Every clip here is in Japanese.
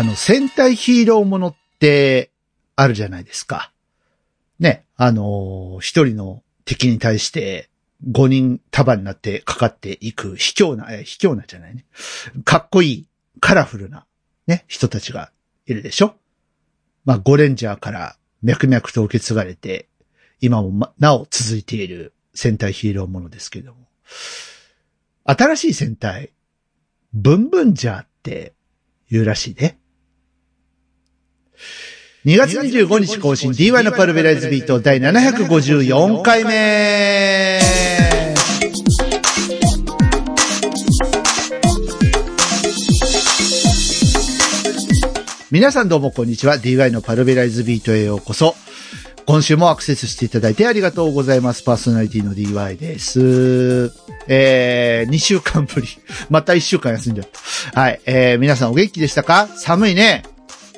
あの、戦隊ヒーローものってあるじゃないですか。ね、あのー一人の敵に対して5人束になってかかっていく卑怯な、え、卑怯なじゃないね。かっこいい、カラフルな、ね、人たちがいるでしょまあ、ゴレンジャーから脈々と受け継がれて、今もまなお続いている戦隊ヒーローものですけども。新しい戦隊、ブンブンジャーって言うらしいね。2月25日更新 DY のパルベライズビート第754回目皆さんどうもこんにちは。DY のパルベライズビートへようこそ。今週もアクセスしていただいてありがとうございます。パーソナリティの DY です。えー、2週間ぶり。また1週間休んじゃった。はい。えー、皆さんお元気でしたか？寒いね。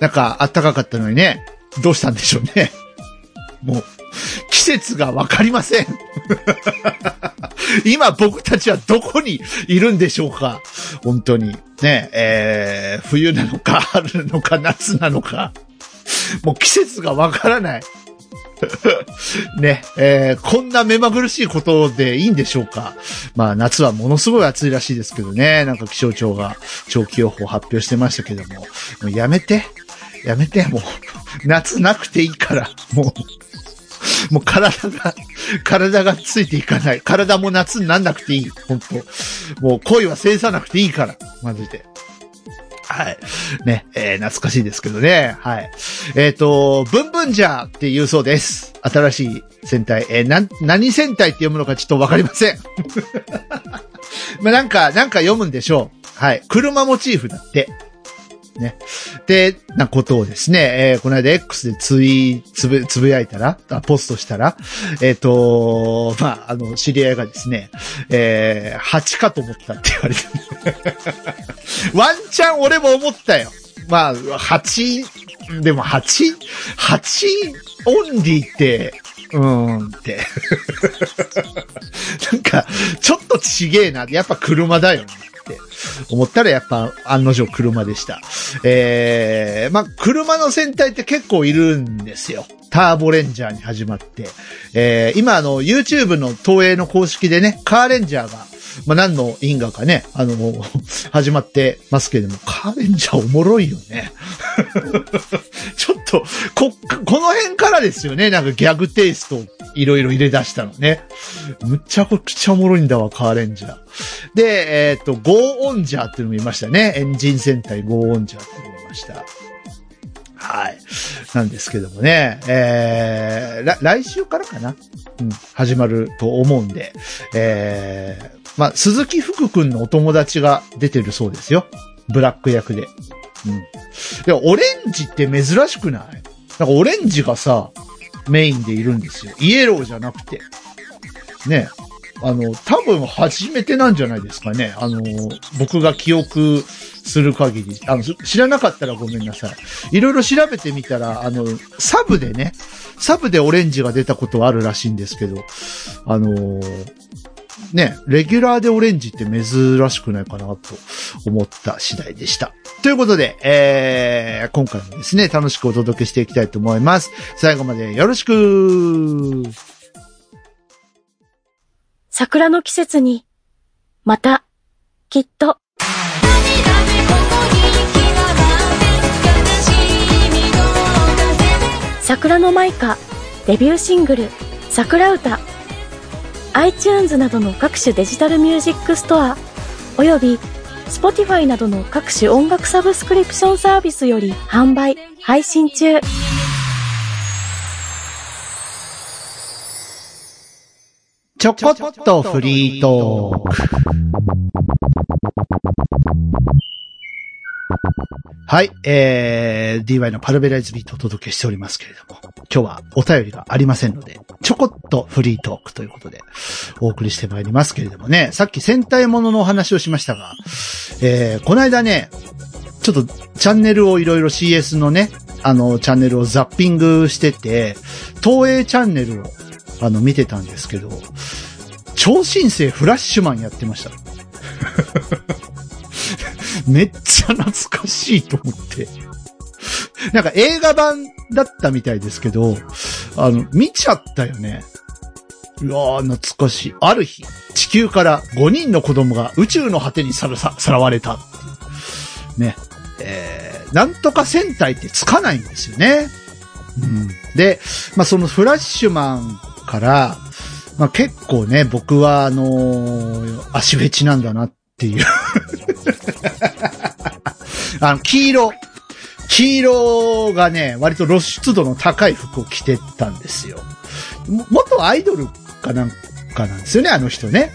なんか暖かかったのにね。どうしたんでしょうね。もう、季節がわかりません。今僕たちはどこにいるんでしょうか本当に。ね、えー、冬なのか、春なのか、夏なのか。もう季節がわからない。ね、えー、こんな目まぐるしいことでいいんでしょうかまあ夏はものすごい暑いらしいですけどね。なんか気象庁が長期予報発表してましたけども。もうやめて。やめて、もう。夏なくていいから。もう。もう体が、体がついていかない。体も夏になんなくていい。本当もう恋は制さなくていいから。マジで。はい。ね、えー懐かしいですけどね。はい。えっ、と、ブンブンジャーって言うそうです。新しい戦隊。えーなん、何戦隊って読むのかちょっとわかりません。まあ、なんか、なんか読むんでしょう。はい。車モチーフだって。ね。で、なことをですね、えーこの間 X でツイ、つぶ、つぶやいたら、あポストしたら、えっ、と、まあ、あの、知り合いがですね、えー、8かと思ったって言われて、ワンチャン俺も思ったよ。まあ、8、でも 8?8 オンリーって、うーんって。なんか、ちょっとちげえな。やっぱ車だよねって思ったらやっぱ案の定車でした。えー、まあ、車の戦隊って結構いるんですよ。ターボレンジャーに始まって。えー、今あの、YouTube の東映の公式でね、カーレンジャーが、まあ、何の因果かね、あの、始まってますけれども、カーレンジャーおもろいよね。ちょっと、こ、この辺からですよね。なんかギャグテイストいろいろ入れ出したのね。むちゃくちゃおもろいんだわ、カーレンジャー。で、えっ、と、ゴーオンジャーっていうのもいましたね。エンジン戦隊ゴーオンジャーっていうのもいました。はい。なんですけどもね、えー、来週からかなうん、始まると思うんで、えー、まあ、鈴木福くんのお友達が出てるそうですよ。ブラック役で。うん。でも、オレンジって珍しくない？なんかオレンジがさ、メインでいるんですよ。イエローじゃなくて。ね。あの、多分初めてなんじゃないですかね。あの、僕が記憶する限り。あの、知らなかったらごめんなさい。いろいろ調べてみたら、あの、サブでね、サブでオレンジが出たことはあるらしいんですけど、あのね、レギュラーでオレンジって珍しくないかなと思った次第でした。ということで、えー、今回もですね、楽しくお届けしていきたいと思います。最後までよろしく桜の季節に、また、きっと、桜のマイカ、デビューシングル、桜歌、iTunes などの各種デジタルミュージックストア、および Spotify などの各種音楽サブスクリプションサービスより販売、配信中。ちょこっとフリートーク。はい、えー、DY のパルベライズビートをお届けしておりますけれども、今日はお便りがありませんので、ちょこっとフリートークということで、お送りしてまいりますけれどもね、さっき戦隊もののお話をしましたが、えー、この間ね、ちょっとチャンネルをいろいろ CS のね、あの、チャンネルをザッピングしてて、東映チャンネルを、あの、見てたんですけど、超新星フラッシュマンやってました。めっちゃ懐かしいと思って。なんか映画版だったみたいですけど、あの、見ちゃったよね。うわー、懐かしい。ある日、地球から5人の子供が宇宙の果てにさらさ、さらわれた。ね。えー、なんとか戦隊ってつかないんですよね。うん。で、まあ、そのフラッシュマンから、まあ、結構ね、僕はあのー足フェチなんだなっていう。あの、黄色。黄色がね、割と露出度の高い服を着てたんですよ。元アイドルかなんかなんですよね、あの人ね。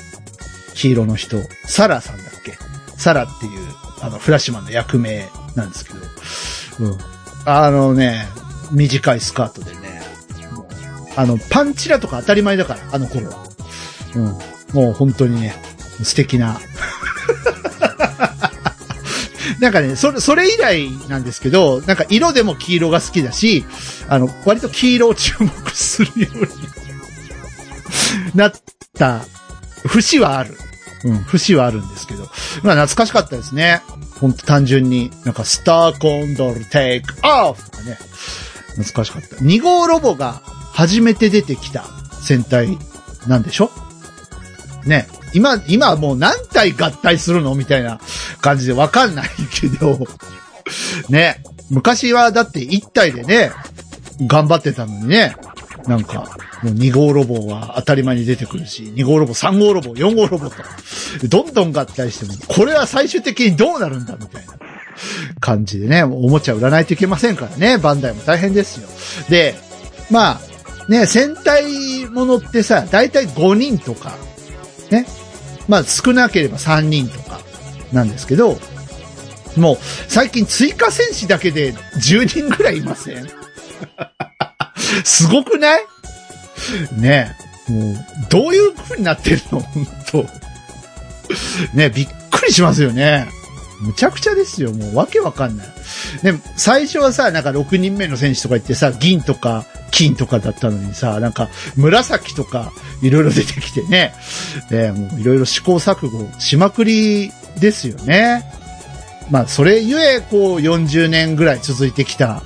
黄色の人。サラさんだっけ？サラっていう、あの、フラッシュマンの役名なんですけど。うん。あのね、短いスカートでね。あの、パンチラとか当たり前だから、あの頃は。うん。もう本当にね、素敵な。なんかね、それ、それ以来なんですけど、なんか色でも黄色が好きだし、あの、割と黄色を注目するように なった節はある。うん、節はあるんですけど。まあ懐かしかったですね。ほんと単純に、なんかスターコンドルテイクオフとかね。懐かしかった。2号ロボが初めて出てきた戦隊なんでしょ?ね。今、今もう何体合体するのみたいな感じでわかんないけど。ね。昔はだって1体でね、頑張ってたのにね。なんか、もう2号ロボは当たり前に出てくるし、2号ロボ、3号ロボ、4号ロボと、どんどん合体しても、これは最終的にどうなるんだみたいな感じでね、おもちゃ売らないといけませんからね、バンダイも大変ですよ。で、まあ、ね、戦隊ものってさ、だいたい5人とか、ね、まあ少なければ3人とかなんですけど、もう最近追加戦士だけで10人ぐらいいません？すごくない？ねえ。もう、どういう風になってるの？本当ねびっくりしますよね。むちゃくちゃですよ。もうわけわかんない。ね、最初はさ、なんか6人目の選手とか言ってさ、銀とか金とかだったのにさ、なんか紫とかいろいろ出てきてね。ねもういろいろ試行錯誤しまくりですよね。まあ、それゆえ、こう、40年ぐらい続いてきた、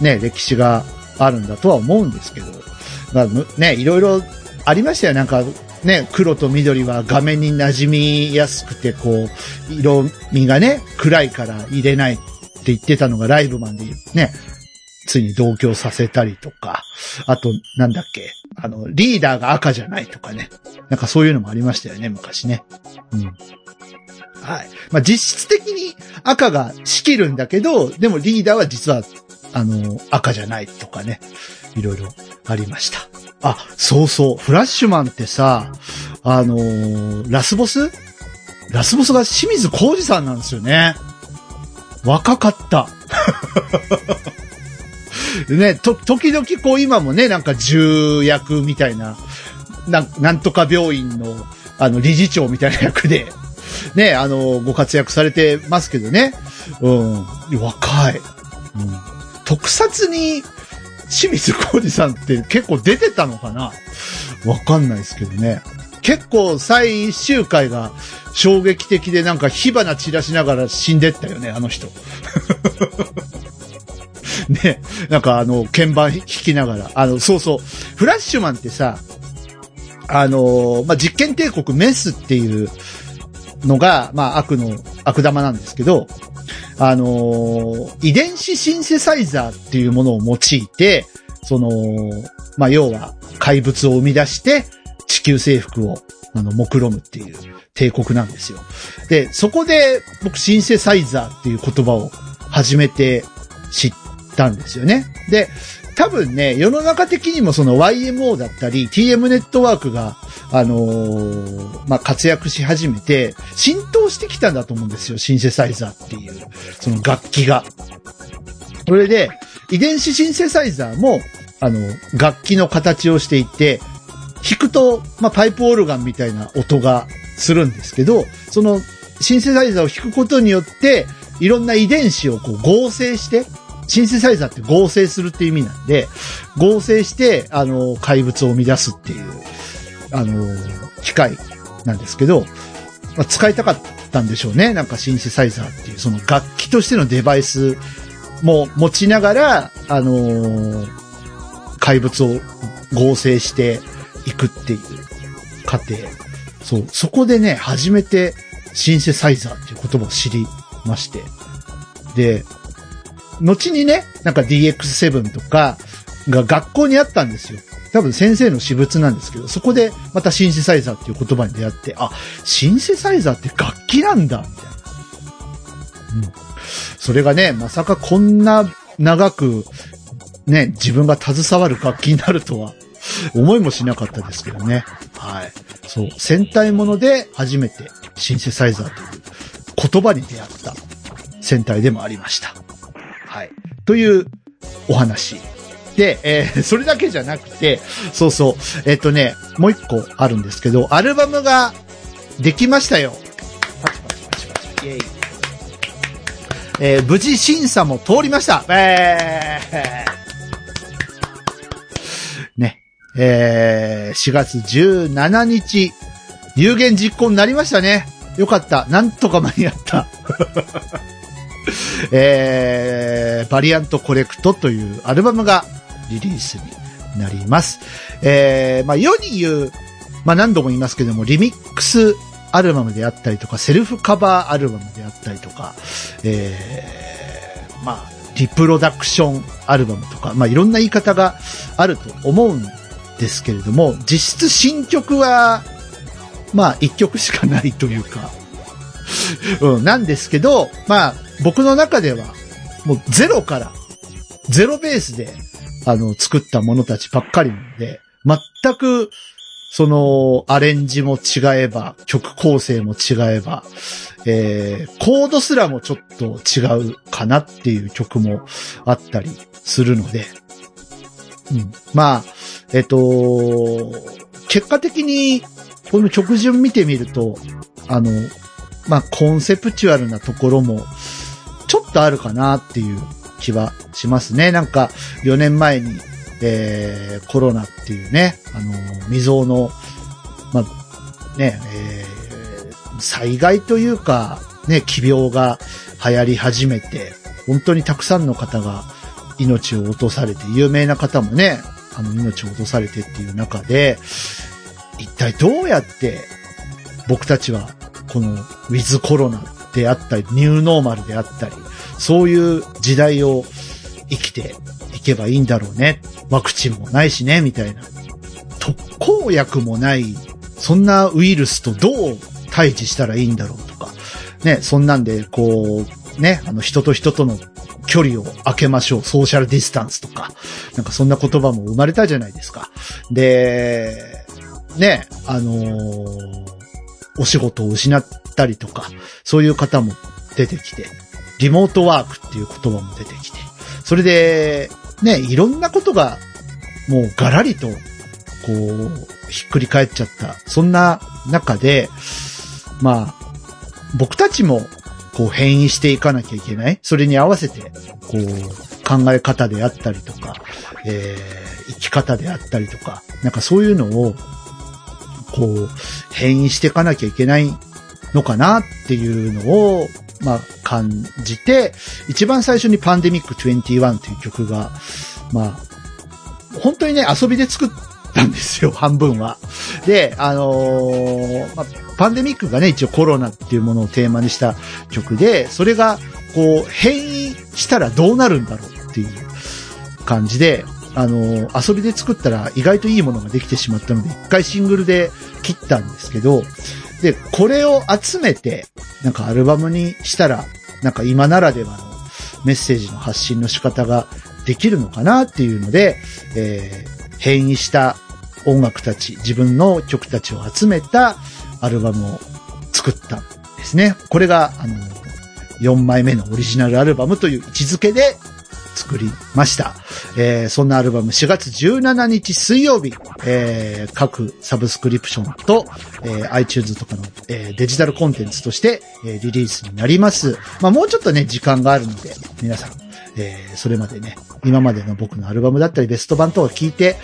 ね、歴史があるんだとは思うんですけど。まあ、ね、いろいろありましたよ。なんか、ね、黒と緑は画面に馴染みやすくて、こう、色味がね、暗いから入れないって言ってたのがライブマンでね、ついに同居させたりとか、あと、なんだっけ、あの、リーダーが赤じゃないとかね。なんかそういうのもありましたよね、昔ね。うん。はい。まあ、実質的に赤が仕切るんだけど、でもリーダーは実は、あの、赤じゃないとかね。いろいろありました。あ、そうそう。フラッシュマンってさ、あのーラスボス？ラスボスが清水浩二さんなんですよね。若かった。ね、と、時々こう今もね、なんか重役みたいな、なんなんとか病院の、あの、理事長みたいな役で、ね、あの、ご活躍されてますけどね。うん。若い。うん。特撮に、清水浩二さんって結構出てたのかなわかんないですけどね。結構最終回が衝撃的でなんか火花散らしながら死んでったよね、あの人。ね、なんかあの、鍵盤弾きながら。あの、そうそう。フラッシュマンってさ、あの、まあ、実験帝国メスっていうのが、まあ、悪の、悪玉なんですけど、あの、遺伝子シンセサイザーっていうものを用いて、その、まあ、要は怪物を生み出して、地球征服を、あの、目論むっていう帝国なんですよ。で、そこで僕シンセサイザーっていう言葉を初めて知ったんですよね。で、多分ね、世の中的にもその YMO だったり TM ネットワークが、あのーまあ、活躍し始めて、浸透してきたんだと思うんですよ。シンセサイザーっていう、その楽器が。それで、遺伝子シンセサイザーも、あの、楽器の形をしていて、弾くと、まあ、パイプオルガンみたいな音がするんですけど、そのシンセサイザーを弾くことによって、いろんな遺伝子をこう合成して、シンセサイザーって合成するっていう意味なんで、合成して、あの、怪物を生み出すっていう、あの、機械なんですけど、まあ、使いたかったんでしょうね。なんかシンセサイザーっていう、その楽器としてのデバイスも持ちながら、あの怪物を合成していくっていう過程。そう、そこでね、初めてシンセサイザーっていう言葉を知りまして。で、後にね、なんか DX7 とかが学校にあったんですよ。多分先生の私物なんですけど、そこでまたシンセサイザーっていう言葉に出会って、あ、シンセサイザーって楽器なんだ、みたいな。うん。それがね、まさかこんな長く、ね、自分が携わる楽器になるとは、思いもしなかったですけどね。はい。そう、戦隊もので初めてシンセサイザーという言葉に出会った戦隊でもありました。はい。というお話。で、えー それだけじゃなくて、そうそう、えっ、とね、もう一個あるんですけど、アルバムができましたよ。パチパチパチパチ。イェイ。えー無事審査も通りました。えー。えー4月17日、有言実行になりましたね。よかった。なんとか間に合った。えー、バリアントコレクトというアルバムがリリースになります。えー、まあ世に言う、まあ何度も言いますけども、リミックスアルバムであったりとか、セルフカバーアルバムであったりとか、えー、まあ、リプロダクションアルバムとか、まあいろんな言い方があると思うんですけれども、実質新曲は、まあ一曲しかないというか、うん、なんですけど、まあ僕の中では、もうゼロから、ゼロベースで、あの、作ったものたちばっかりなので、全く、その、アレンジも違えば、曲構成も違えば、えー、コードすらもちょっと違うかなっていう曲もあったりするので、うん。まあ、えっ、と、結果的に、この曲順見てみると、あの、まあ、コンセプチュアルなところも、ちょっとあるかなっていう気はしますね。なんか、4年前に、えー、コロナっていうね、あの、未曾有の、まあ、ね、えー災害というか、ね、奇病が流行り始めて、本当にたくさんの方が命を落とされて、有名な方もね、あの、命を落とされてっていう中で、一体どうやって僕たちはこのウィズコロナであったり、ニューノーマルであったり、そういう時代を生きていけばいいんだろうね。ワクチンもないしね、みたいな。特効薬もない、そんなウイルスとどう対峙したらいいんだろうとか。ね、そんなんで、こう、ね、あの人と人との距離を空けましょう。ソーシャルディスタンスとか。なんかそんな言葉も生まれたじゃないですか。で、ね、あのーお仕事を失ったりとか、そういう方も出てきて、リモートワークっていう言葉も出てきて、それで、ね、いろんなことが、もうガラリと、こう、ひっくり返っちゃった。そんな中で、まあ、僕たちも、こう変異していかなきゃいけない？それに合わせて、こう、考え方であったりとか、えー、生き方であったりとか、なんかそういうのを、こう、変異していかなきゃいけないのかなっていうのを、まあ、感じて、一番最初にパンデミック21という曲が、まあ、本当にね、遊びで作ったんですよ、半分は。で、あのーまあ、パンデミックがね、一応コロナっていうものをテーマにした曲で、それが、こう、変異したらどうなるんだろうっていう感じで、あの遊びで作ったら意外といいものができてしまったので、一回シングルで切ったんですけど、で、これを集めて、なんかアルバムにしたら、なんか今ならではのメッセージの発信の仕方ができるのかなっていうので、えー変異した音楽たち、自分の曲たちを集めたアルバムを作ったんですね。これが、あの、4枚目のオリジナルアルバムという位置づけで作りました。えーそんなアルバム4月17日水曜日、えー各サブスクリプションと、えー iTunes とかの、えーデジタルコンテンツとして、えーリリースになります。まあもうちょっとね、時間があるので、皆さん、えーそれまでね、今までの僕のアルバムだったりベスト版等を聞いて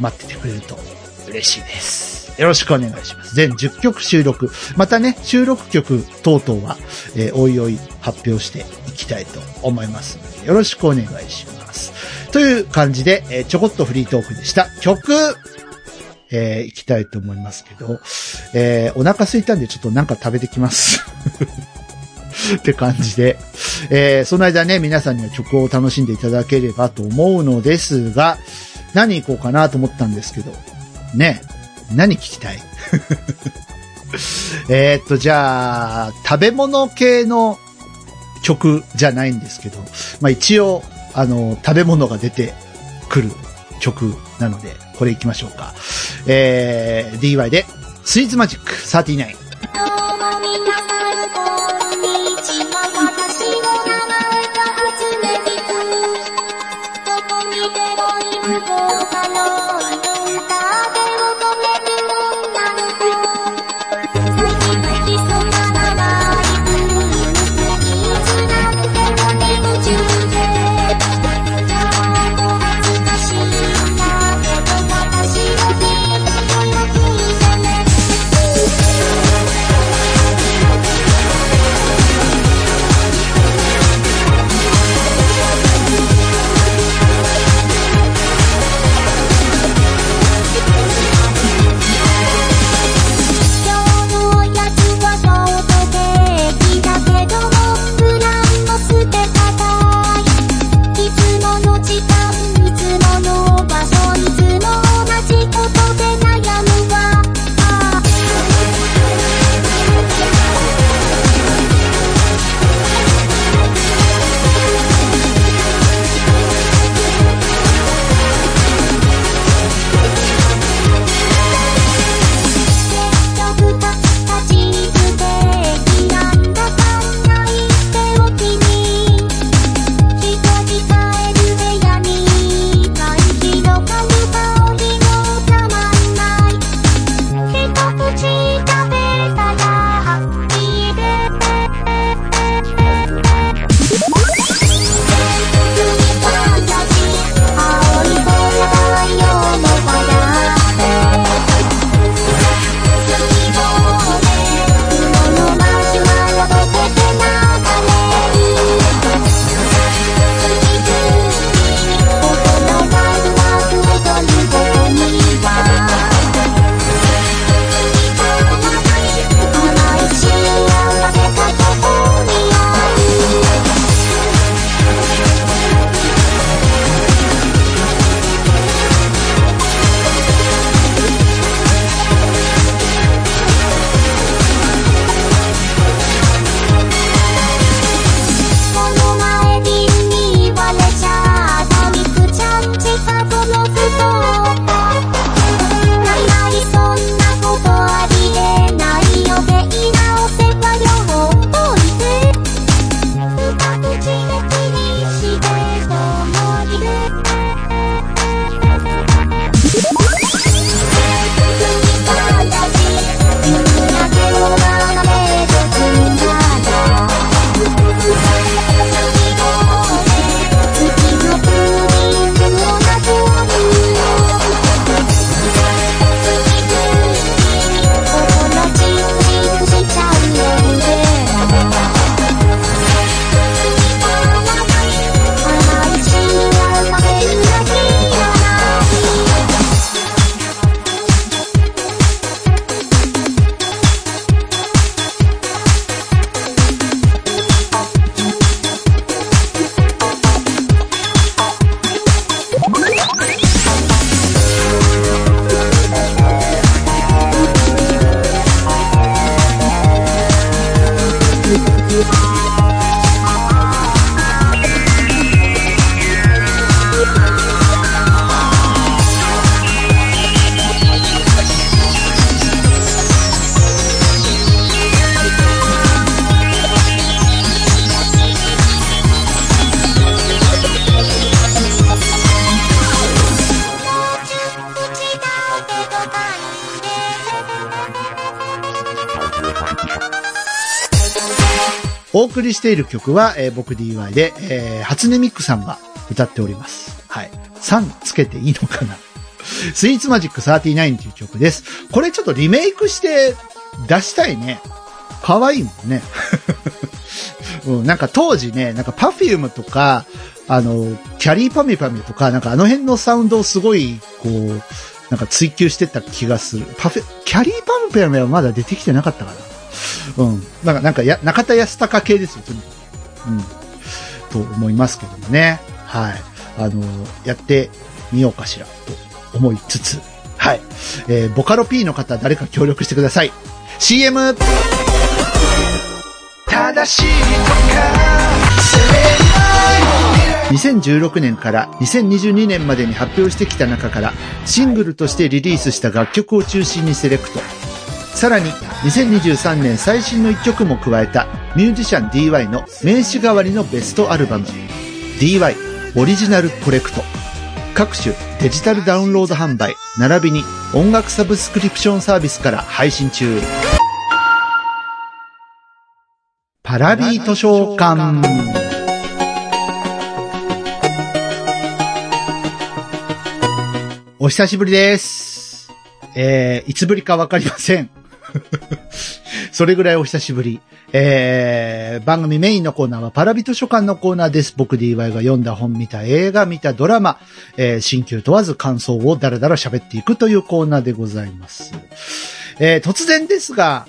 待っててくれると嬉しいです。よろしくお願いします。全10曲収録。またね、収録曲等々は、えーおいおい発表していきたいと思いますので、よろしくお願いします。という感じで、えーちょこっとフリートークでした。曲、えー、いきたいと思いますけど、えーお腹空いたんでちょっとなんか食べてきます。って感じで、えーその間ね、皆さんには曲を楽しんでいただければと思うのですが、何行こうかなと思ったんですけど、ね、何聞きたい？えっと、じゃあ、食べ物系の曲じゃないんですけど、まあ一応、あの、食べ物が出てくる曲なので、これ行きましょうか。えー、DY で、スイーツマジック39。りしている曲は、えー僕 DY で、えー初音ミクさんが歌っております。はい。3つけていいのかなスイーツマジック39という曲です。これちょっとリメイクして出したいね。可愛いもんね。うん、なんか当時ね、なんかパフュームとか、あの、きゃりーぱみゅぱみゅとか、なんかあの辺のサウンドをすごい、こう、なんか追求してた気がする。パフェ、きゃりーぱみぱみはまだ出てきてなかったかな。うん。なんか、なんかや、中田康隆系ですよ、とにかく。うん。と思いますけどもね。はい。あの、やってみようかしら、と思いつつ。はい。えーボカロ P の方、誰か協力してください。CM! 正しい2016年から2022年までに発表してきた中からシングルとしてリリースした楽曲を中心にセレクト。さらに2023年最新の一曲も加えたミュージシャン DY の名刺代わりのベストアルバム DY オリジナルコレクト。各種デジタルダウンロード販売並びに音楽サブスクリプションサービスから配信中。パラビー図書館。お久しぶりです。えー、いつぶりかわかりません。それぐらいお久しぶり。えー、番組メインのコーナーはパラビ図書館のコーナーです。僕 DY が読んだ本、見た映画、見たドラマ、えー、新旧問わず感想をダラダラ喋っていくというコーナーでございます。えー、突然ですが、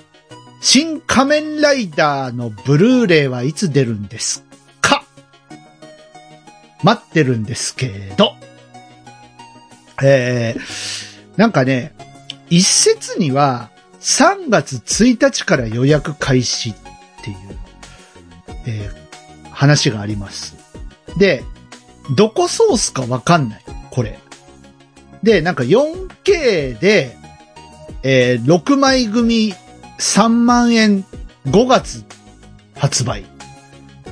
新仮面ライダーのブルーレイはいつ出るんですか？待ってるんですけど。えー、なんかね、一説には3月1日から予約開始っていう、えー話があります。で、どこソースかわかんない。これ。で、なんか 4K で、えー6枚組3万円5月発売。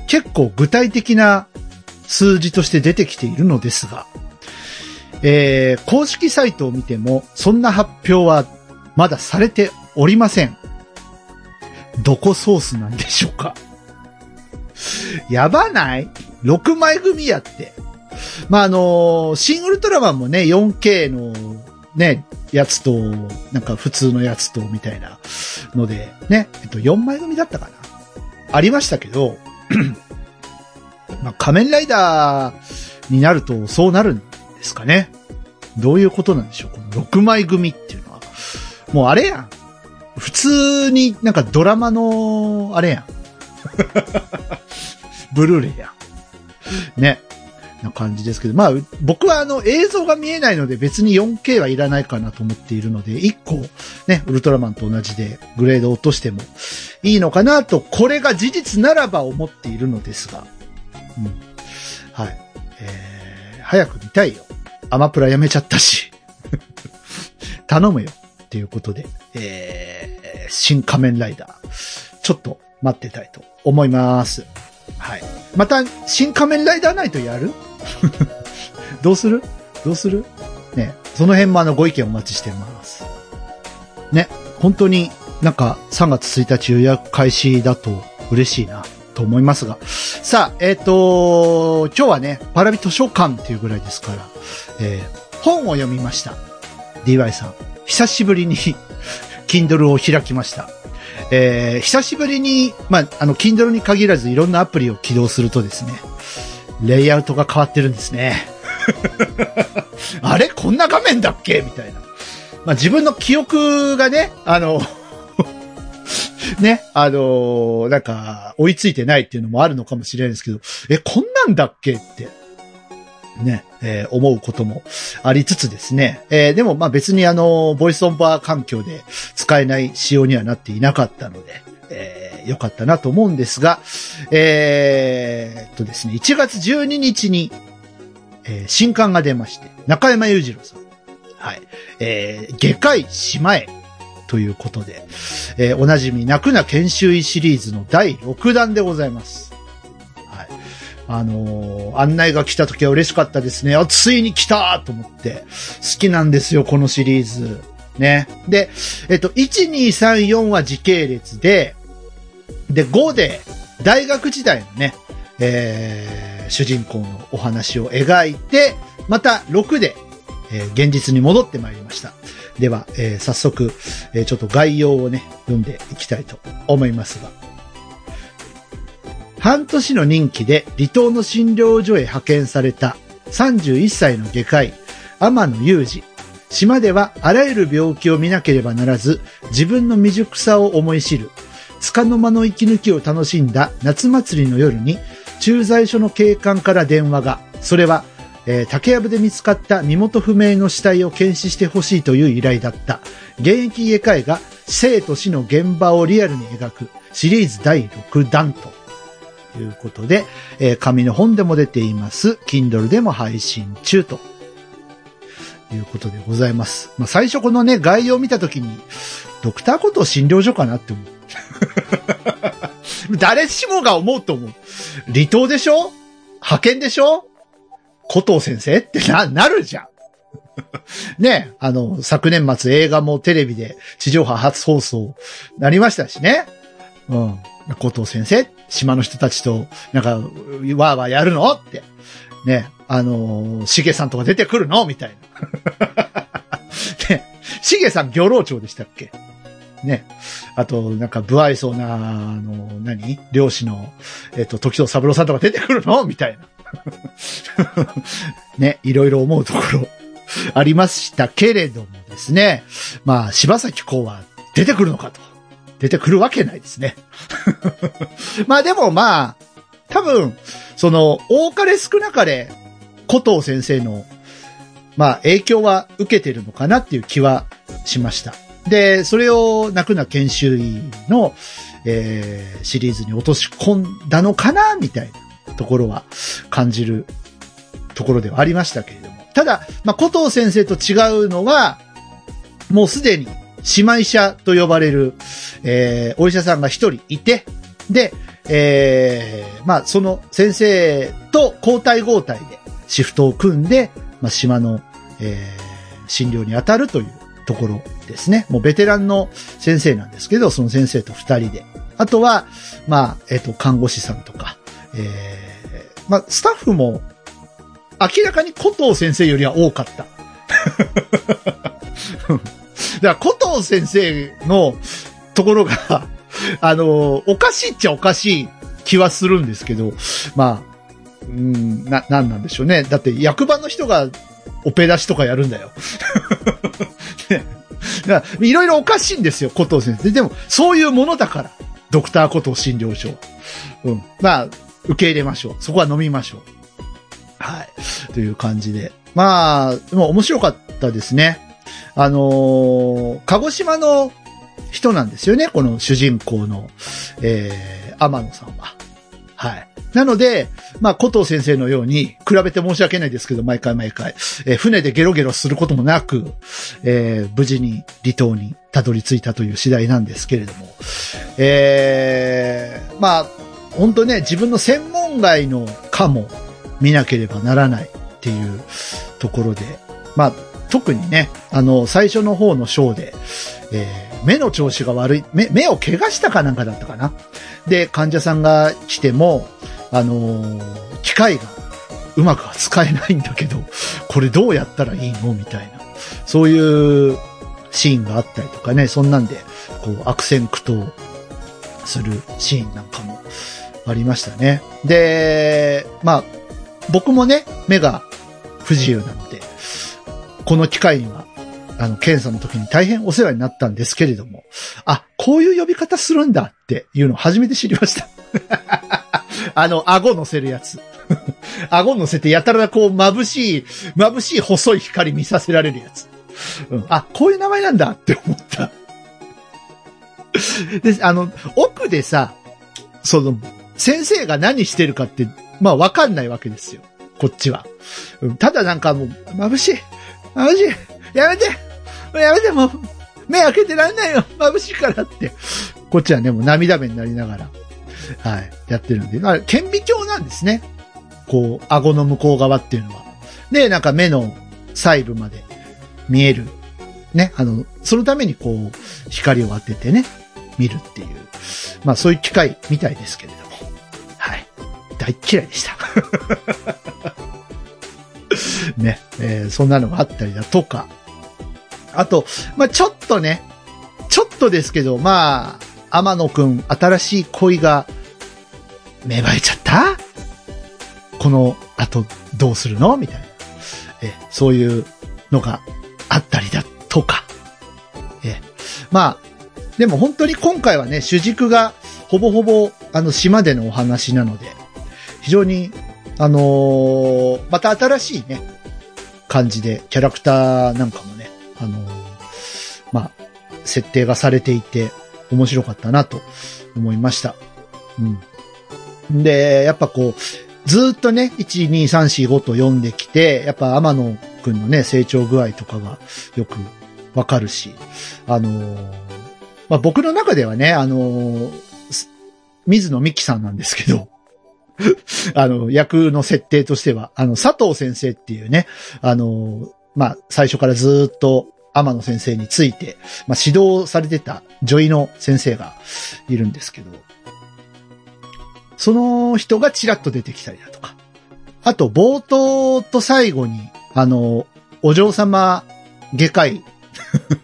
結構具体的な数字として出てきているのですが、えー公式サイトを見ても、そんな発表はまだされておりません。どこソースなんでしょうか？やばない ?6 枚組やって。まあ、あのシン・ウルトラマンもね、4K のね、やつと、なんか普通のやつと、みたいなので、ね、えっと、4枚組だったかな？ありましたけど、まあ、仮面ライダーになるとそうなるんですかね？どういうことなんでしょう？この6枚組っていうのは。もうあれやん。普通になんかドラマの、あれやん。ブルーレイやん。ね。な感じですけど、まあ、僕はあの映像が見えないので別に 4K はいらないかなと思っているので、1個ね、ウルトラマンと同じでグレード落としてもいいのかなと、これが事実ならば思っているのですが、うん。はい。えー、早く見たいよ。アマプラやめちゃったし。頼むよ。っていうことで、えー、新仮面ライダー。ちょっと待ってたいと思います。はい。また、新仮面ライダーナイトやる？どうする？どうする？ね。その辺もあのご意見お待ちしてます。ね。本当になんか3月1日予約開始だと嬉しいなと思いますが。さあ、えっ、と今日はね、パラビ図書館っていうぐらいですから、えー本を読みました。DY さん。久しぶりに Kindle を開きました。えー久しぶりに、まあ、あの、Kindle に限らずいろんなアプリを起動するとですね、レイアウトが変わってるんですね。あれ？こんな画面だっけ？みたいな。まあ、自分の記憶がね、あの、ね、あのなんか、追いついてないっていうのもあるのかもしれないですけど、え、こんなんだっけ？って、ね、えー思うこともありつつですね。えーでも、まあ別にあの、ボイスオンバー環境で使えない仕様にはなっていなかったので、えーよかったなと思うんですが、えーとですね、1月12日に、えー新刊が出まして、中山裕次郎さん。はい。えー、外科医島へ。ということで、えーおなじみ、泣くな研修医シリーズの第6弾でございます。あのー案内が来た時は嬉しかったですね。あ、ついに来たと思って。好きなんですよ、このシリーズ。ね。で、えっと、1、2、3、4は時系列で、で、5で、大学時代のね、えー主人公のお話を描いて、また6で、えー現実に戻ってまいりました。では、えー早速、えーちょっと概要をね、読んでいきたいと思いますが。半年の任期で離島の診療所へ派遣された31歳の外科医、天野裕二。島ではあらゆる病気を見なければならず、自分の未熟さを思い知る。束の間の息抜きを楽しんだ夏祭りの夜に、駐在所の警官から電話が、それは、えー竹やぶで見つかった身元不明の死体を検視してほしいという依頼だった。現役外科医が生と死の現場をリアルに描くシリーズ第6弾とということで、えー紙の本でも出ています。Kindle でも配信中と。いうことでございます。まあ、最初このね、概要を見たときに、ドクターこと診療所かなって思う。誰しもが思うと思う。離島でしょ？派遣でしょ？古藤先生？ってな、なるじゃん。ね、あの、昨年末映画もテレビで地上波初放送なりましたしね。うん。古藤先生？っ、島の人たちと、なんか、わーわーやるのって。ね、あのー、しげさんとか出てくるの？みたいな。ね、しげさん漁労長でしたっけ？ね。あと、なんか、不愛想な、あの、何？漁師の、えっ、と、時藤三郎さんとか出てくるの？みたいな。ね、いろいろ思うところありましたけれどもですね。まあ、柴咲コウは出てくるのかと。出てくるわけないですね。まあでもまあ、多分、その、多かれ少なかれ、古藤先生の、まあ、影響は受けてるのかなっていう気はしました。で、それを泣くな研修医の、えー、シリーズに落とし込んだのかなみたいなところは感じるところではありましたけれども。ただ、まあ、古藤先生と違うのは、もうすでに姉妹医者と呼ばれる、えー、お医者さんが一人いて、で、えー、まあ、その先生と交代交代でシフトを組んで、まあ、島の、えー、診療に当たるというところですね。もうベテランの先生なんですけど、その先生と二人で。あとは、まあ、えっ、と、看護師さんとか、えー、まあ、スタッフも、明らかに古藤先生よりは多かった。だから古藤先生のところが、あの、おかしいっちゃおかしい気はするんですけど、まあ、うん、な、なんなんでしょうね。だって役場の人がオペ出しとかやるんだよ。いろいろおかしいんですよ、古藤先生。でも、そういうものだから、ドクター古藤診療所。うん。まあ、受け入れましょう。そこは飲みましょう。はい。という感じで。まあ、でも面白かったですね。あのー鹿児島の人なんですよね、この主人公の、えー、天野さんは。はい。なので、まあ、古藤先生のように、比べて申し訳ないですけど、毎回毎回、えー船でゲロゲロすることもなく、えー無事に離島にたどり着いたという次第なんですけれども、えーまあ、本当ね、自分の専門外の科も見なければならないっていうところで、まあ、特にね、あの、最初の方のショーで、えー目の調子が悪い、目、目を怪我したかなんかだったかな。で、患者さんが来ても、あのー機械がうまくは使えないんだけど、これどうやったらいいのみたいな。そういうシーンがあったりとかね、そんなんで、こう、悪戦苦闘するシーンなんかもありましたね。で、まあ、僕もね、目が不自由なので、この機会には、あの、検査の時に大変お世話になったんですけれども、あ、こういう呼び方するんだっていうのを初めて知りました。あの、顎乗せるやつ。顎乗せてやたらこう眩しい、眩しい細い光見させられるやつ。うん、あ、こういう名前なんだって思った。で、あの、奥でさ、その、先生が何してるかって、まあわかんないわけですよ。こっちは。ただなんかもう、眩しい。眩しい。やめて。やめて、もう、目開けてらんないよ。眩しいからって。こっちはね、もう涙目になりながら、はい、やってるんで。まあ、顕微鏡なんですね。こう、顎の向こう側っていうのは。で、なんか目の細部まで見える。ね、あの、そのためにこう、光を当ててね、見るっていう。まあ、そういう機会みたいですけれども。はい。大嫌いでした。ね、えーそんなのがあったりだとか。あと、まあ、ちょっとね、ちょっとですけど、まあ、天野くん、新しい恋が芽生えちゃった？この後どうするの？みたいな。え、そういうのがあったりだとか。え、まあ、でも本当に今回はね、主軸がほぼほぼあの島でのお話なので、非常に、あのーまた新しいね、感じで、キャラクターなんかもね、あのーまあ、設定がされていて、面白かったなと思いました。うん。で、やっぱこう、ずっとね、1、2、3、4、5と読んできて、やっぱ天野くんのね、成長具合とかがよくわかるし、あのーまあ、僕の中ではね、あのー水野美紀さんなんですけど、あの、役の設定としては、あの、佐藤先生っていうね、あの、まあ、最初からずっと天野先生について、まあ、指導されてた女医の先生がいるんですけど、その人がチラッと出てきたりだとか、あと、冒頭と最後に、あの、お嬢様外科医、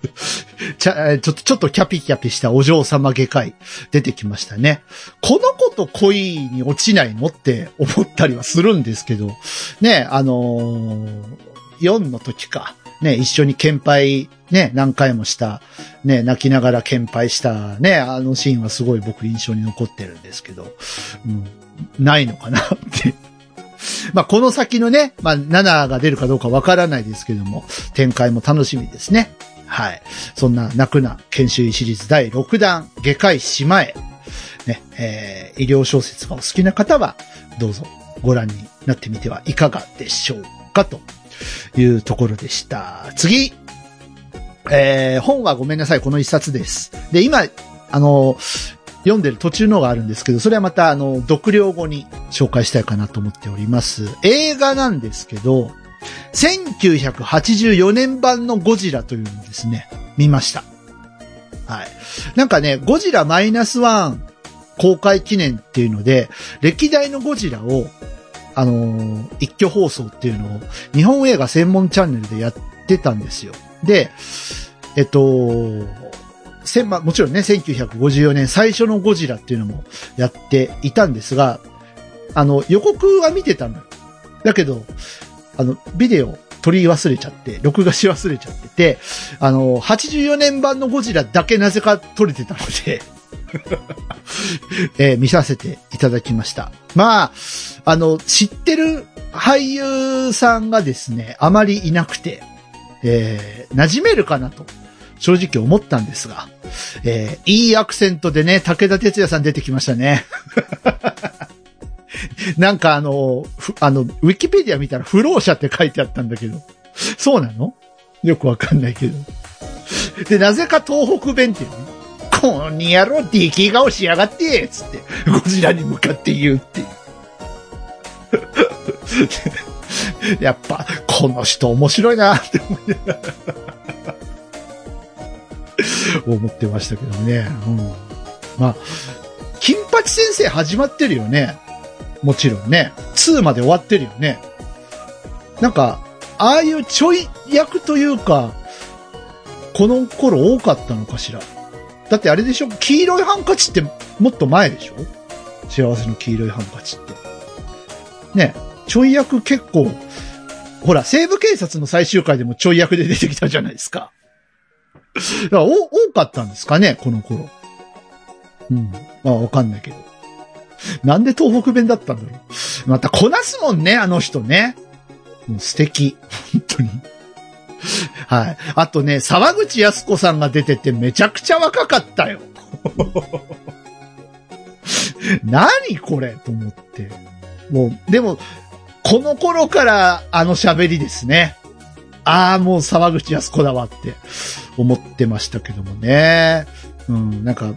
ちゃ、ちょっと、ちょっとキャピキャピしたお嬢様外科医出てきましたね。この子と恋に落ちないのって思ったりはするんですけど、ね、あのー、4の時か。ね、一緒に献杯、ね、何回もした、ね、泣きながら献杯した、ね、あのシーンはすごい僕印象に残ってるんですけど、うん、ないのかなって。まあ、この先のね、まあ、7が出るかどうかわからないですけども、展開も楽しみですね。はい。そんな泣くな研修医シリーズ第6弾、外科医島へ。ね、えー、医療小説がお好きな方は、どうぞご覧になってみてはいかがでしょうかというところでした。次。えー、本はごめんなさい、この一冊です。で、今、あの、読んでる途中のがあるんですけど、それはまた、あの、読了後に紹介したいかなと思っております。映画なんですけど、1984年版のゴジラというのをですね、見ました。はい。なんかね、ゴジラマイナスワン公開記念っていうので、歴代のゴジラを、あのー一挙放送っていうのを、日本映画専門チャンネルでやってたんですよ。で、えっと、せまもちろんね、1954年最初のゴジラっていうのもやっていたんですが、あの、予告は見てたのよ。だけど、あの、ビデオ撮り忘れちゃって、録画し忘れちゃってて、あの、84年版のゴジラだけなぜか撮れてたので、えー見させていただきました。まあ、あの、知ってる俳優さんがですね、あまりいなくて、えー馴染めるかなと、正直思ったんですが、えーいいアクセントでね、武田鉄矢さん出てきましたね。なんかあの、あの、ウィキペディア見たら不老者って書いてあったんだけど、そうなの？よくわかんないけど。で、なぜか東北弁っていうね。こんにやろ、ディキ顔しやがってつって、ゴジラに向かって言うっていう。やっぱ、この人面白いなって思いながら思ってましたけどね。うん。まあ、金八先生始まってるよね。もちろんね。2まで終わってるよね。なんか、ああいうちょい役というか、この頃多かったのかしら。だってあれでしょ？黄色いハンカチってもっと前でしょ？幸せの黄色いハンカチって。ね、ちょい役結構、ほら、西部警察の最終回でもちょい役で出てきたじゃないですか。だからお多かったんですかね、この頃。うん。まあ、わかんないけど。なんで東北弁だったんだろう。またこなすもんね、あの人ね。素敵。本当に。はい。あとね、沢口靖子さんが出ててめちゃくちゃ若かったよ。何これ？と思って。もう、でも、この頃からあの喋りですね。ああ、もう沢口靖子だわって思ってましたけどもね。うん、なんか、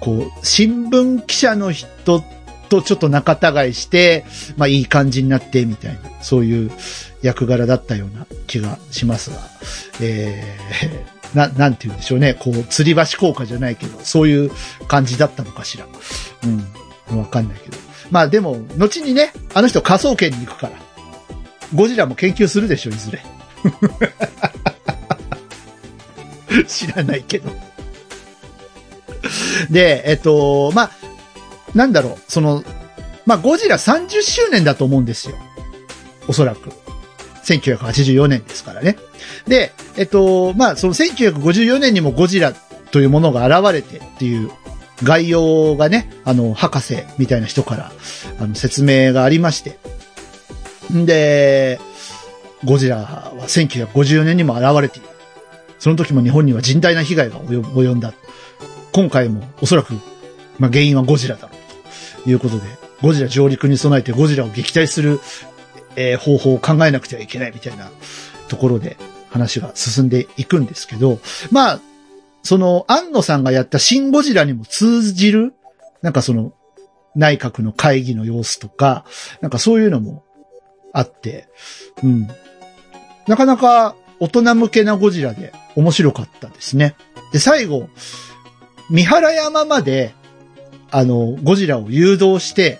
こう、新聞記者の人とちょっと仲違いして、まあいい感じになってみたいな、そういう役柄だったような気がしますが、えー、な、なんて言うんでしょうね。こう、吊り橋効果じゃないけど、そういう感じだったのかしら。うん。わかんないけど。まあでも、後にね、あの人科捜研に行くから。ゴジラも研究するでしょ、いずれ。知らないけど。で、えっと、ま、なんだろう、その、ま、ゴジラ30周年だと思うんですよ。おそらく。1984年ですからね。で、えっと、まあ、その1954年にもゴジラというものが現れてっていう概要がね、あの、博士みたいな人から、あの、説明がありまして。んで、ゴジラは1954年にも現れている。その時も日本には甚大な被害が及んだ。今回もおそらく、まあ、原因はゴジラだろう。ということで、ゴジラ上陸に備えてゴジラを撃退する、えー方法を考えなくてはいけないみたいなところで話が進んでいくんですけど、まあ、その、安野さんがやったシン・ゴジラにも通じる、なんかその、内閣の会議の様子とか、なんかそういうのもあって、うん。なかなか大人向けなゴジラで面白かったですね。で、最後、三原山まで、あの、ゴジラを誘導して、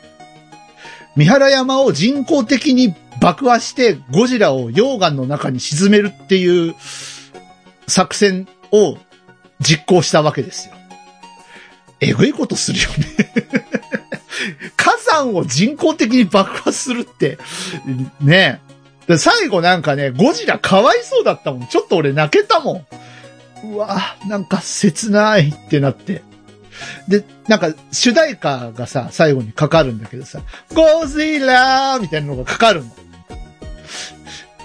三原山を人工的に爆破して、ゴジラを溶岩の中に沈めるっていう作戦を実行したわけですよ。えぐいことするよね。火山を人工的に爆破するって、ねで最後なんかね、ゴジラかわいそうだったもん。ちょっと俺泣けたもん。うわなんか切ないってなって。で、なんか主題歌がさ、最後にかかるんだけどさ、ゴジラーみたいなのがかかるの。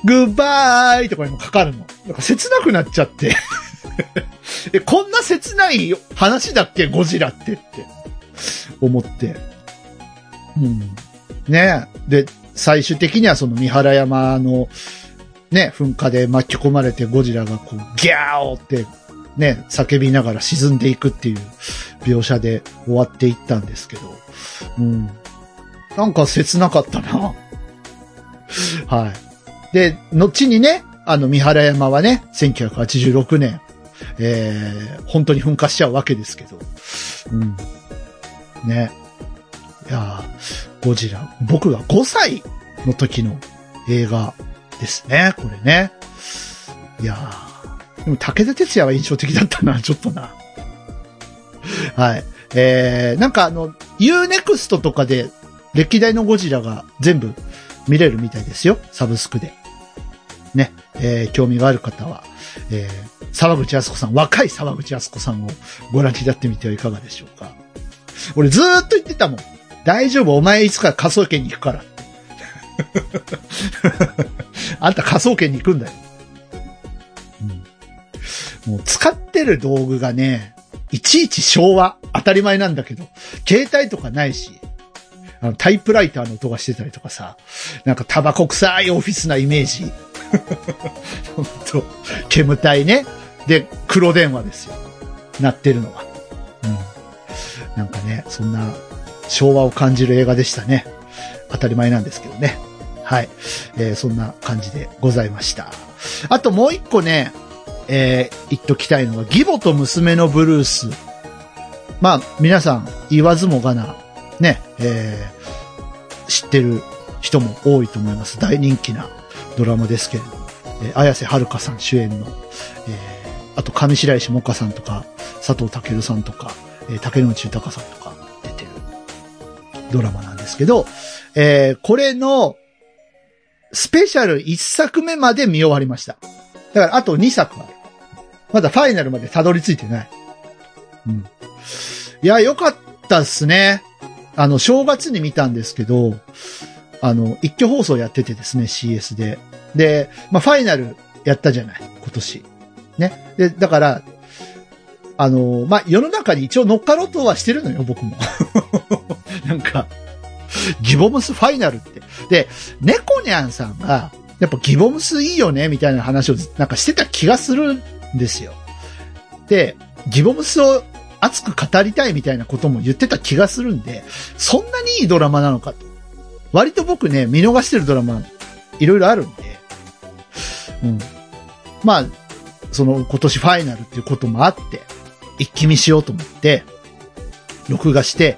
グッバーイとかにもかかるの。なんか切なくなっちゃって。え、こんな切ない話だっけ？ゴジラってって思って。うん。ねで、最終的にはその三原山のね、噴火で巻き込まれてゴジラがこう、ギャーってね、叫びながら沈んでいくっていう描写で終わっていったんですけど。うん。なんか切なかったな。はい。で、後にね、あの、三原山はね、1986年、えー、本当に噴火しちゃうわけですけど。うん。ね。いやゴジラ。僕が5歳の時の映画ですね、これね。いやでも武田鉄矢は印象的だったな、ちょっとな。はい。えー、なんかあの、Unext とかで歴代のゴジラが全部見れるみたいですよ、サブスクで。ね、えー、興味がある方は、えー、沢口靖子さん、若い沢口靖子さんをご覧になってみてはいかがでしょうか。俺ずーっと言ってたもん。大丈夫、お前いつか科捜研に行くから。あんた科捜研に行くんだよ。うん、もう使ってる道具がね、いちいち昭和、当たり前なんだけど、携帯とかないし、あのタイプライターの音がしてたりとかさ、なんかタバコ臭いオフィスなイメージ。ほんと、煙たいね。で、黒電話ですよ。鳴ってるのは。うん。なんかね、そんな昭和を感じる映画でしたね。当たり前なんですけどね。はい。えーそんな感じでございました。あともう一個ね、えー言っときたいのが、義母と娘のブルース。まあ、皆さん言わずもがな、ね、えー知ってる人も多いと思います。大人気なドラマですけれども、えー綾瀬はるかさん主演の、えーあと上白石萌歌さんとか、佐藤健さんとか、えー竹野内豊さんとか出てるドラマなんですけど、えーこれのスペシャル1作目まで見終わりました。だからあと2作ある。まだファイナルまでたどり着いてない。うん。いや、よかったっすね。あの、正月に見たんですけど、あの、一挙放送やっててですね、CS で。で、まあ、ファイナルやったじゃない、今年。ね。で、だから、あの、まあ、世の中に一応乗っかろうとはしてるのよ、僕も。なんか、ギボムスファイナルって。で、猫ニャンさんが、やっぱギボムスいいよね、みたいな話をなんかしてた気がするんですよ。で、ギボムスを熱く語りたいみたいなことも言ってた気がするんで、そんなにいいドラマなのかと。割と僕ね、見逃してるドラマ、いろいろあるんで、うん。まあ、その今年ファイナルっていうこともあって、一気見しようと思って、録画して、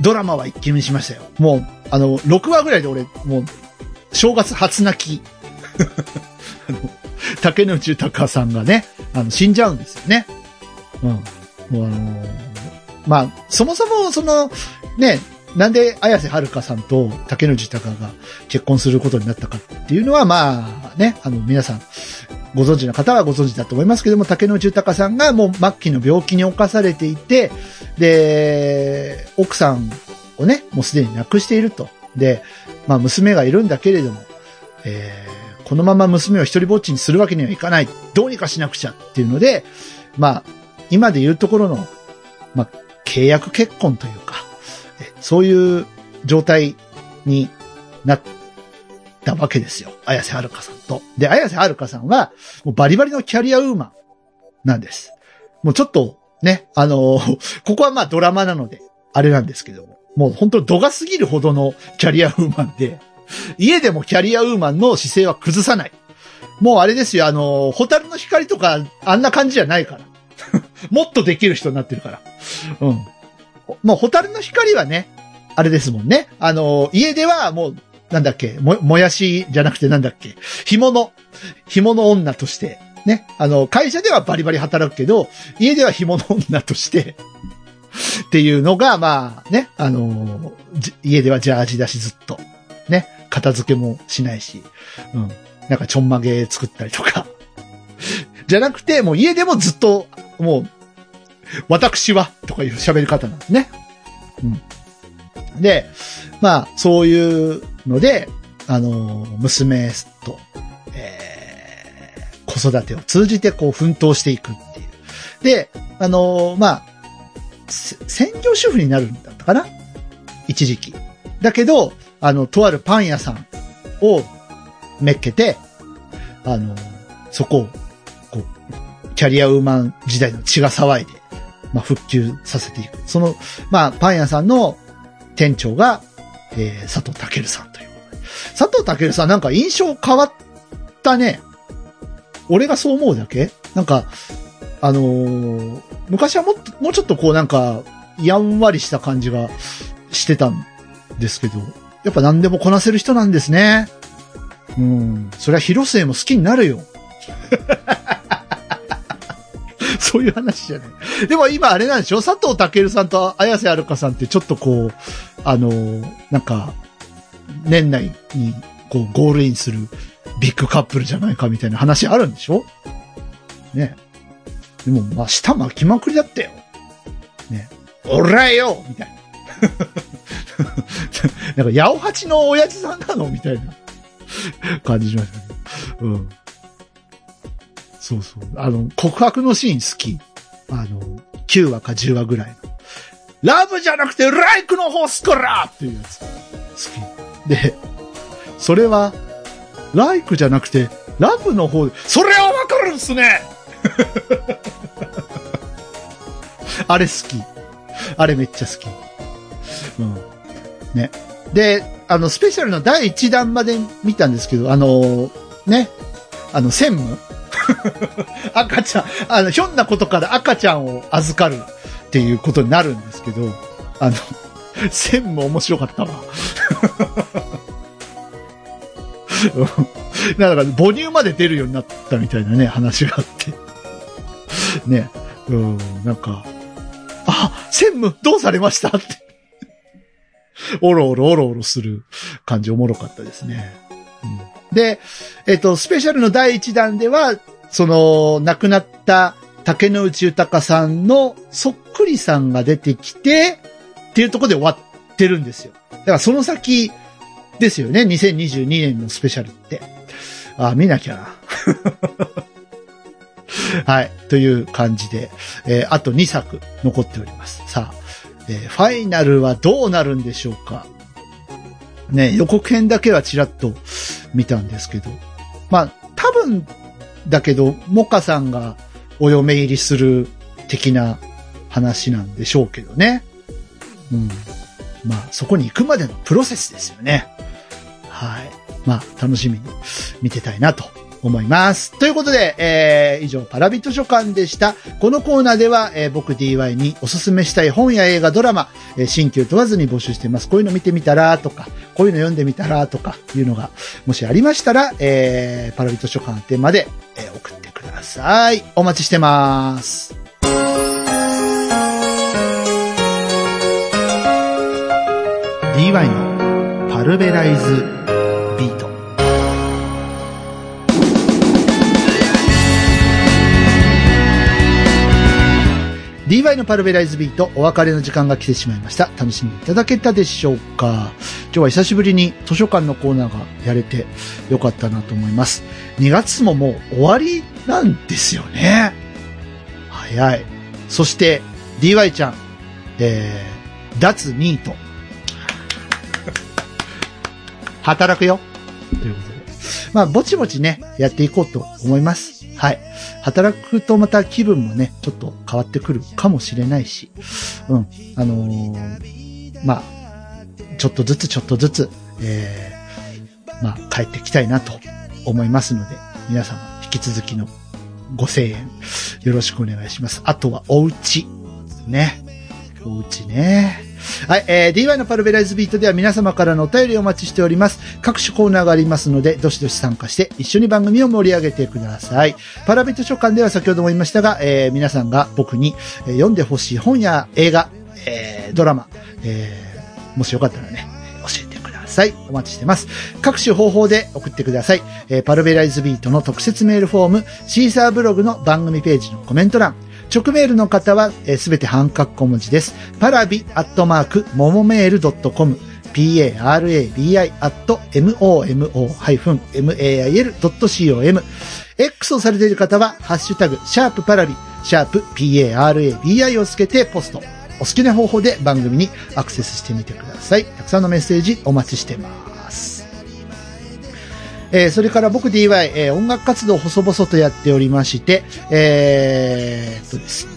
ドラマは一気見しましたよ。もう、あの、6話ぐらいで俺、もう、正月初泣き。あの、竹野内豊さんがね、あの、死んじゃうんですよね。うん。もうあのーまあ、そもそも、その、ね、なんで綾瀬はるかさんと竹野内隆が結婚することになったかっていうのは、まあね、あの皆さんご存知の方はご存知だと思いますけども、竹野内隆さんがもう末期の病気に侵されていて、で、奥さんをね、もうすでに亡くしていると。で、まあ娘がいるんだけれども、えーこのまま娘を一人ぼっちにするわけにはいかない。どうにかしなくちゃっていうので、まあ、今で言うところの、まあ、契約結婚というか、そういう状態になったわけですよ。綾瀬はるかさんと。で、綾瀬はるかさんは、もうバリバリのキャリアウーマンなんです。もうちょっと、ね、あの ここはまあドラマなので、あれなんですけども、もう本当度が過ぎるほどのキャリアウーマンで、家でもキャリアウーマンの姿勢は崩さない。もうあれですよ、あの、ホタルの光とか、あんな感じじゃないから。もっとできる人になってるから。うん。もう、ホタルの光はね、あれですもんね。あの、家ではもう、なんだっけ、も、もやしじゃなくてなんだっけ、紐の、紐の女として、ね。あの、会社ではバリバリ働くけど、家では紐の女として、っていうのが、まあね、あの、家ではジャージだしずっと、ね、片付けもしないし、うん。なんかちょんまげ作ったりとか。じゃなくて、もう家でもずっと、もう、私は、とかいう喋り方なんですね。うん。で、まあ、そういうので、あの、娘と、えー、子育てを通じてこう奮闘していくっていう。で、あの、まあ、専業主婦になるんだったかな？一時期。だけど、あの、とあるパン屋さんをめっけて、あの、そこを、こう、キャリアウーマン時代の血が騒いで、まあ、復旧させていく。その、まあ、パン屋さんの店長が、えー、佐藤健さんという。佐藤健さんなんか印象変わったね。俺がそう思うだけ？なんか、あのー昔はもっと、もうちょっとこうなんか、やんわりした感じがしてたんですけど、やっぱ何でもこなせる人なんですね。うん。そりゃ広末も好きになるよ。そういう話じゃない。でも今あれなんでしょ？佐藤健さんと綾瀬はるかさんってちょっとこう、あのなんか、年内にこうゴールインするビッグカップルじゃないかみたいな話あるんでしょ？ね。でも、まあ、舌巻きまくりだったよ。ね。おらよみたいな。なんか、八百八の親父さんなの？みたいな感じしましたね。うん。そうそう。あの、告白のシーン好き。あの、9話か10話ぐらいの。ラブじゃなくてライクの方すからっていうやつ。好き。で、それは、ライクじゃなくて、ラブの方で、それはわかるんすね あれ好き。あれめっちゃ好き。うん。ね。で、あの、スペシャルの第1弾まで見たんですけど、あの、ね、あの、専務 赤ちゃん、あの、ひょんなことから赤ちゃんを預かるっていうことになるんですけど、あの、専務面白かったわ。うんだから、母乳まで出るようになったみたいなね、話があって。ね。うん、なんか、あ、専務どうされましたって。おろおろおろおろする感じおもろかったですね。うん、で、えっ、と、スペシャルの第1弾では、その、亡くなった竹野内豊さんのそっくりさんが出てきて、っていうとこで終わってるんですよ。だからその先ですよね、2022年のスペシャルって。あ、見なきゃな。はい。という感じで、えーあと2作残っております。さあ、えーファイナルはどうなるんでしょうか。ね、予告編だけはちらっと見たんですけど。まあ、多分だけど、モカさんがお嫁入りする的な話なんでしょうけどね。うん。まあ、そこに行くまでのプロセスですよね。はい。まあ、楽しみに見てたいなと思います。ということで、えー、以上、パラビ図書館でした。このコーナーでは、えー僕 DY におすすめしたい本や映画、ドラマ、えー新旧問わずに募集しています。こういうの見てみたら、とか、こういうの読んでみたら、とか、いうのが、もしありましたら、えー、パラビ図書館宛てまで、えー送ってください。お待ちしてます。DY のパルベライズ DY のパルベライズビート、お別れの時間が来てしまいました。楽しんでいただけたでしょうか？今日は久しぶりに図書館のコーナーがやれてよかったなと思います。2月ももう終わりなんですよね。早い。そして、DY ちゃん、えー、脱ニート。働くよ。ということで。まあ、ぼちぼちね、やっていこうと思います。はい。働くとまた気分もね、ちょっと変わってくるかもしれないし、うん。あのーまあ、ちょっとずつちょっとずつ、えー、まあ、帰ってきたいなと思いますので、皆様、引き続きのご声援、よろしくお願いします。あとは、お家。ね。お家ね。はい、えー、DY のパルベライズビートでは皆様からのお便りをお待ちしております。各種コーナーがありますので、どしどし参加して一緒に番組を盛り上げてください。パラビ図書館では先ほども言いましたが、えー、皆さんが僕に、読んでほしい本や映画、えー、ドラマ、えー、もしよかったらね、教えてください。お待ちしてます。各種方法で送ってください。えーパルベライズビートの特設メールフォーム、シーサーブログの番組ページのコメント欄、直メールの方はすべて半角小文字です。パラビアットマーク、ももメールドットコム、parabi アット momo-mail.com。X をされている方は、ハッシュタグ、シャープパラビ、シャープ parabi をつけてポスト。お好きな方法で番組にアクセスしてみてください。たくさんのメッセージお待ちしてます。えーそれから僕 DY、えー音楽活動細々とやっておりまして、えーっとですね、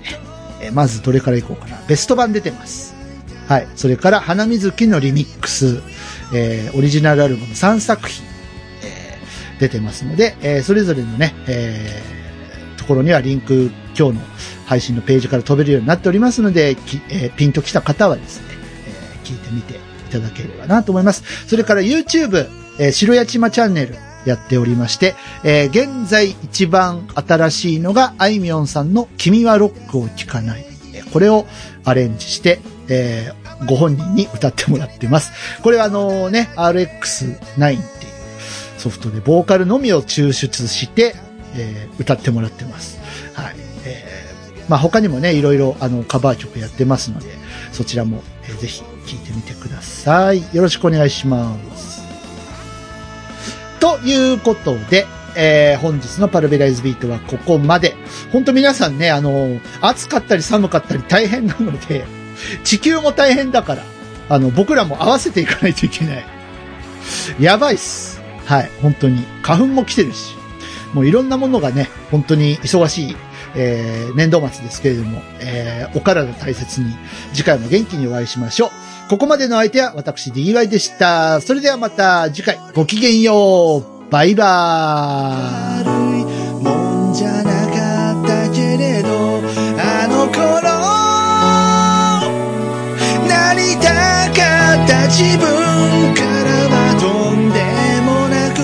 えーまずどれからいこうかな。ベスト版出てます。はい。それから、花水木のリミックス、えーオリジナルアルバム3作品、えー出てますので、えーそれぞれのね、えーところにはリンク、今日の配信のページから飛べるようになっておりますので、えーピンと来た方はですね、えー聞いてみていただければなと思います。それから YouTube、えー白八島チャンネルやっておりまして、えー現在一番新しいのが、あいみょんさんの君はロックを聴かない。これをアレンジして、えーご本人に歌ってもらってます。これはあのね、RX9 っていうソフトでボーカルのみを抽出して、えー歌ってもらってます。はい。えーまあ他にもね、いろいろあのカバー曲やってますので、そちらも、えーぜひ聴いてみてください。よろしくお願いします。ということで、えー本日のパルベライズビートはここまで。本当皆さんね、あの、暑かったり寒かったり大変なので、地球も大変だから、あの、僕らも合わせていかないといけない。やばいっす。はい、本当に。花粉も来てるし。もういろんなものがね、本当に忙しい、えー年度末ですけれども、えーお体大切に、次回も元気にお会いしましょう。ここまでの相手は私 DY でした。それではまた次回、ごきげんよう。バイバーイ。悪いもんじゃなかったけれどあの頃なりたかった自分からはとんでもなく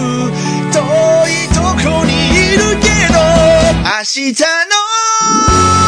遠いとこにいるけど明日の